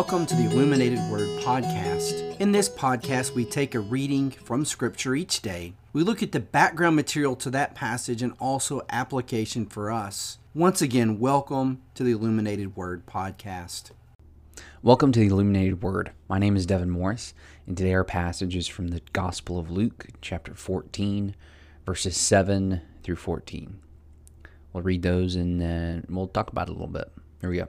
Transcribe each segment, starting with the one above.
Welcome to the Illuminated Word Podcast. In this podcast, we take a reading from Scripture each day. We look at the background material to that passage and also application for us. Once again, welcome to the Illuminated Word Podcast. Welcome to the Illuminated Word. My name is Devin Morris, and today our passage is from the Gospel of Luke, chapter 14, verses 7 through 14. We'll read those and then we'll talk about it a little bit. Here we go.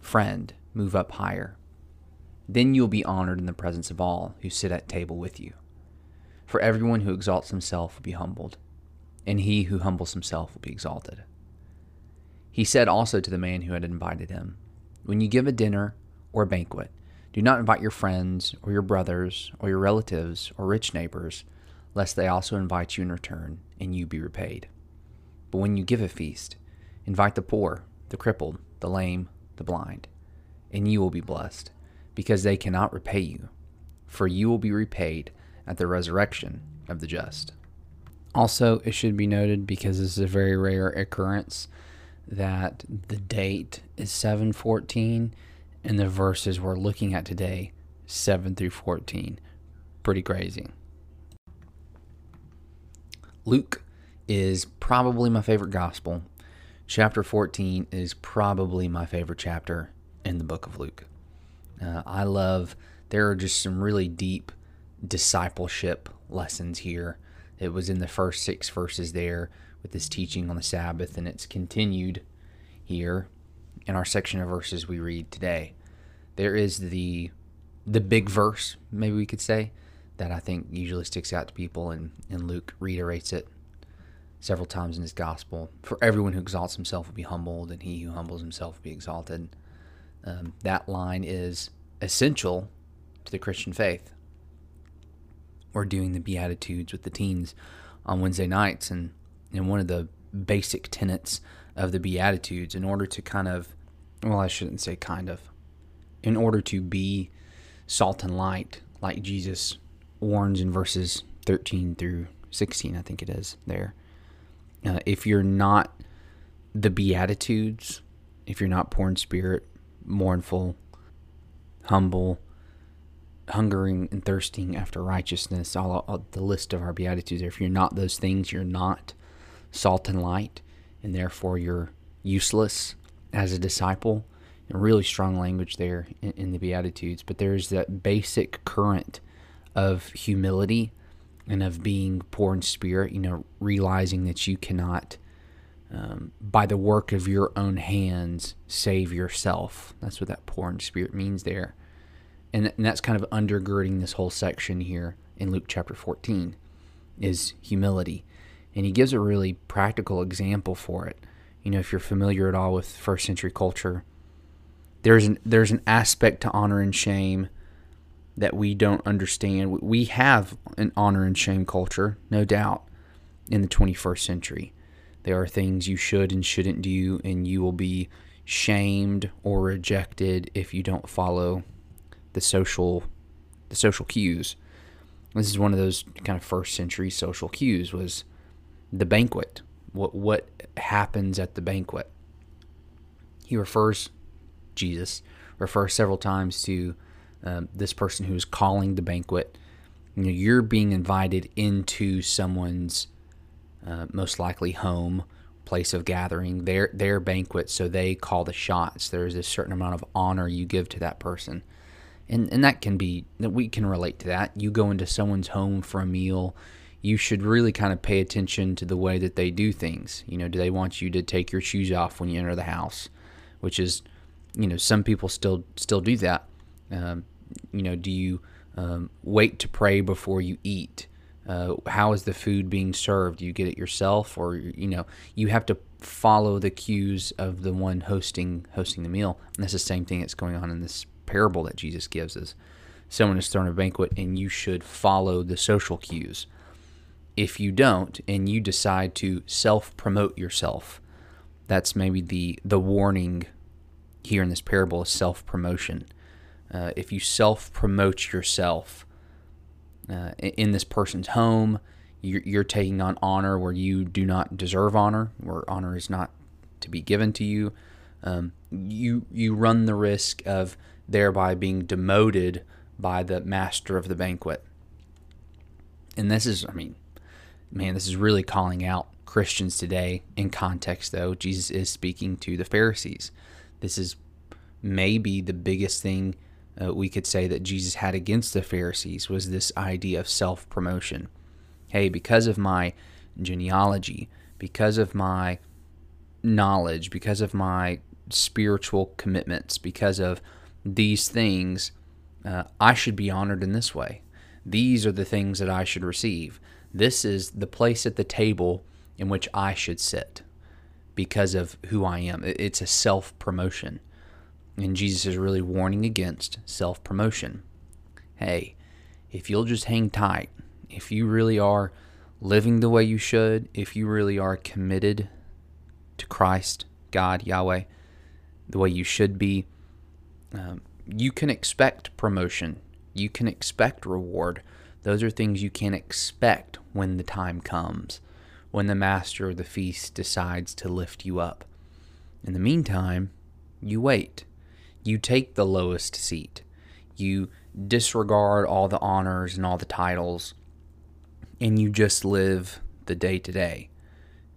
Friend, move up higher. Then you will be honored in the presence of all who sit at table with you. For everyone who exalts himself will be humbled, and he who humbles himself will be exalted. He said also to the man who had invited him, When you give a dinner or a banquet, do not invite your friends or your brothers or your relatives or rich neighbors, lest they also invite you in return and you be repaid. But when you give a feast, invite the poor, the crippled, the lame, the blind, and you will be blessed, because they cannot repay you, for you will be repaid at the resurrection of the just. Also, it should be noted, because this is a very rare occurrence, that the date is 714 and the verses we're looking at today, 7 through 14. Pretty crazy. Luke is probably my favorite gospel Chapter 14 is probably my favorite chapter in the book of Luke. Uh, I love, there are just some really deep discipleship lessons here. It was in the first six verses there with this teaching on the Sabbath, and it's continued here in our section of verses we read today. There is the the big verse, maybe we could say, that I think usually sticks out to people, and, and Luke reiterates it several times in his gospel. For everyone who exalts himself will be humbled, and he who humbles himself will be exalted. Um, that line is essential to the Christian faith. We're doing the Beatitudes with the teens on Wednesday nights, and, and one of the basic tenets of the Beatitudes, in order to kind of, well, I shouldn't say kind of, in order to be salt and light, like Jesus warns in verses 13 through 16, I think it is there uh, if you're not the Beatitudes, if you're not poor in spirit, mournful, humble, hungering and thirsting after righteousness, all, all, the list of our Beatitudes, if you're not those things, you're not salt and light, and therefore you're useless as a disciple. And really strong language there in, in the Beatitudes, but there's that basic current of humility and of being poor in spirit, you know, realizing that you cannot, um, by the work of your own hands, save yourself. That's what that poor in spirit means there. And, and that's kind of undergirding this whole section here in Luke chapter 14 is humility. And he gives a really practical example for it. You know, if you're familiar at all with first century culture, there's an, there's an aspect to honor and shame that we don't understand. We have an honor and shame culture, no doubt, in the 21st century. There are things you should and shouldn't do, and you will be shamed or rejected if you don't follow the social the social cues. This is one of those kind of first century social cues was the banquet. What what happens at the banquet? He refers Jesus refers several times to um, this person who's calling the banquet. You know, you're being invited into someone's uh, most likely home, place of gathering, their their banquet. So they call the shots. There's a certain amount of honor you give to that person, and and that can be we can relate to that. You go into someone's home for a meal. You should really kind of pay attention to the way that they do things. You know, do they want you to take your shoes off when you enter the house, which is, you know, some people still still do that. Um, you know, do you um, wait to pray before you eat? Uh, how is the food being served? Do you get it yourself, or you know, you have to follow the cues of the one hosting hosting the meal. And that's the same thing that's going on in this parable that Jesus gives us. someone is throwing a banquet and you should follow the social cues. If you don't and you decide to self promote yourself, that's maybe the, the warning here in this parable is self promotion. Uh, if you self promote yourself uh, in this person's home, you're, you're taking on honor where you do not deserve honor, where honor is not to be given to you. Um, you you run the risk of thereby being demoted by the master of the banquet. And this is, I mean, man, this is really calling out Christians today in context, though. Jesus is speaking to the Pharisees. This is maybe the biggest thing uh, we could say that Jesus had against the Pharisees was this idea of self promotion. Hey, because of my genealogy, because of my knowledge, because of my spiritual commitments, because of these things, uh, I should be honored in this way. These are the things that I should receive. This is the place at the table in which I should sit because of who I am. It's a self promotion. And Jesus is really warning against self promotion. Hey, if you'll just hang tight, if you really are living the way you should, if you really are committed to Christ, God, Yahweh, the way you should be, um, you can expect promotion. You can expect reward. Those are things you can expect when the time comes, when the master of the feast decides to lift you up. In the meantime, you wait. You take the lowest seat. You disregard all the honors and all the titles, and you just live the day to day.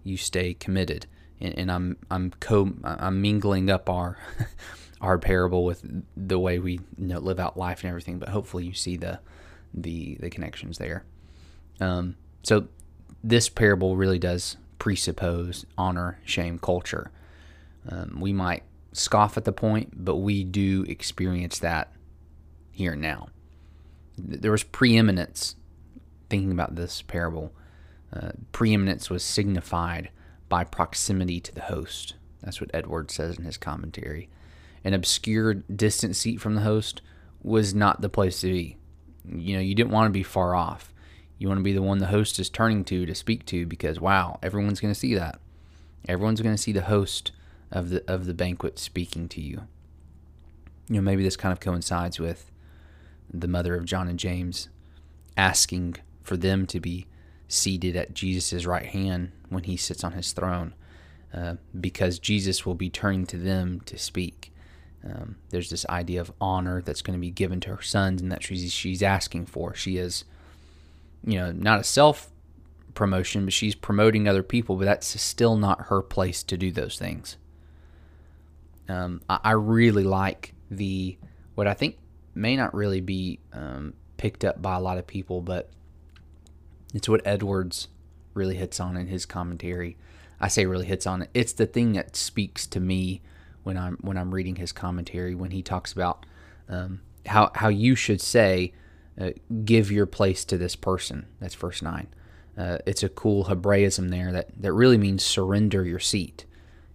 You stay committed. And, and I'm I'm co I'm mingling up our our parable with the way we you know, live out life and everything. But hopefully, you see the the the connections there. Um, so this parable really does presuppose honor shame culture. Um, we might scoff at the point, but we do experience that here and now. There was preeminence. Thinking about this parable, uh, preeminence was signified by proximity to the host. That's what Edwards says in his commentary an obscure, distant seat from the host was not the place to be. You know, you didn't want to be far off. You want to be the one the host is turning to to speak to because wow, everyone's going to see that. Everyone's going to see the host of the of the banquet speaking to you. You know, maybe this kind of coincides with the mother of John and James asking for them to be seated at Jesus' right hand when he sits on his throne, uh, because Jesus will be turning to them to speak. Um, there's this idea of honor that's going to be given to her sons, and that she's she's asking for. She is, you know, not a self promotion, but she's promoting other people. But that's still not her place to do those things. Um, I, I, really like the what I think may not really be um, picked up by a lot of people, but it's what Edwards really hits on in his commentary. I say really hits on it. It's the thing that speaks to me when I'm when I'm reading his commentary when he talks about um, how how you should say uh, give your place to this person. That's verse nine. Uh, it's a cool Hebraism there that, that really means surrender your seat,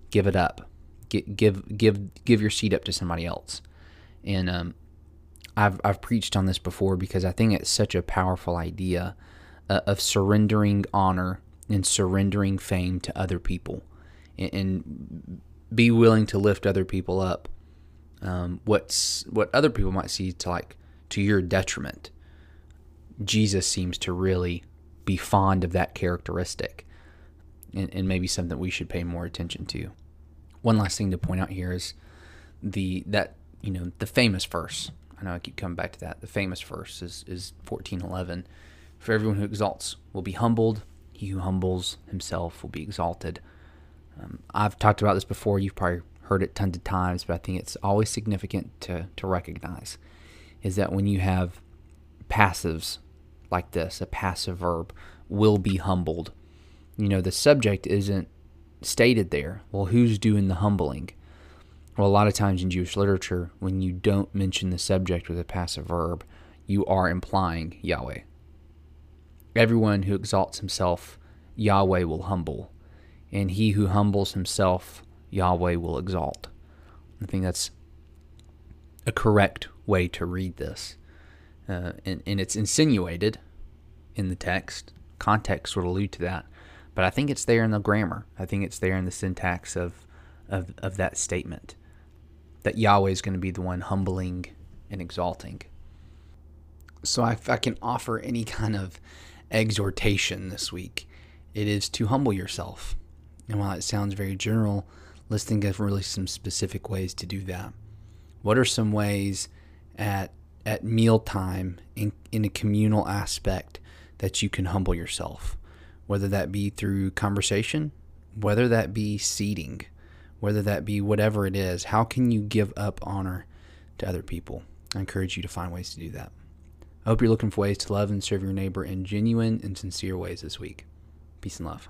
give it up, give give give your seat up to somebody else. And um, I've I've preached on this before because I think it's such a powerful idea uh, of surrendering honor and surrendering fame to other people, and, and be willing to lift other people up. Um, what's what other people might see to like to your detriment. Jesus seems to really be fond of that characteristic, and, and maybe something we should pay more attention to. One last thing to point out here is the that you know the famous verse. I know I keep coming back to that. The famous verse is is fourteen eleven. For everyone who exalts will be humbled; he who humbles himself will be exalted. Um, I've talked about this before. You've probably heard it tons of times, but I think it's always significant to, to recognize is that when you have passives like this, a passive verb, will be humbled, you know, the subject isn't stated there. Well, who's doing the humbling? Well, a lot of times in Jewish literature, when you don't mention the subject with a passive verb, you are implying Yahweh. Everyone who exalts himself, Yahweh will humble and he who humbles himself, Yahweh will exalt. I think that's a correct way to read this. Uh, and, and it's insinuated in the text. Context would allude to that. But I think it's there in the grammar. I think it's there in the syntax of, of, of that statement that Yahweh is going to be the one humbling and exalting. So if I can offer any kind of exhortation this week, it is to humble yourself. And while it sounds very general, let's think of really some specific ways to do that. What are some ways at at mealtime in, in a communal aspect that you can humble yourself? Whether that be through conversation, whether that be seating, whether that be whatever it is, how can you give up honor to other people? I encourage you to find ways to do that. I hope you're looking for ways to love and serve your neighbor in genuine and sincere ways this week. Peace and love.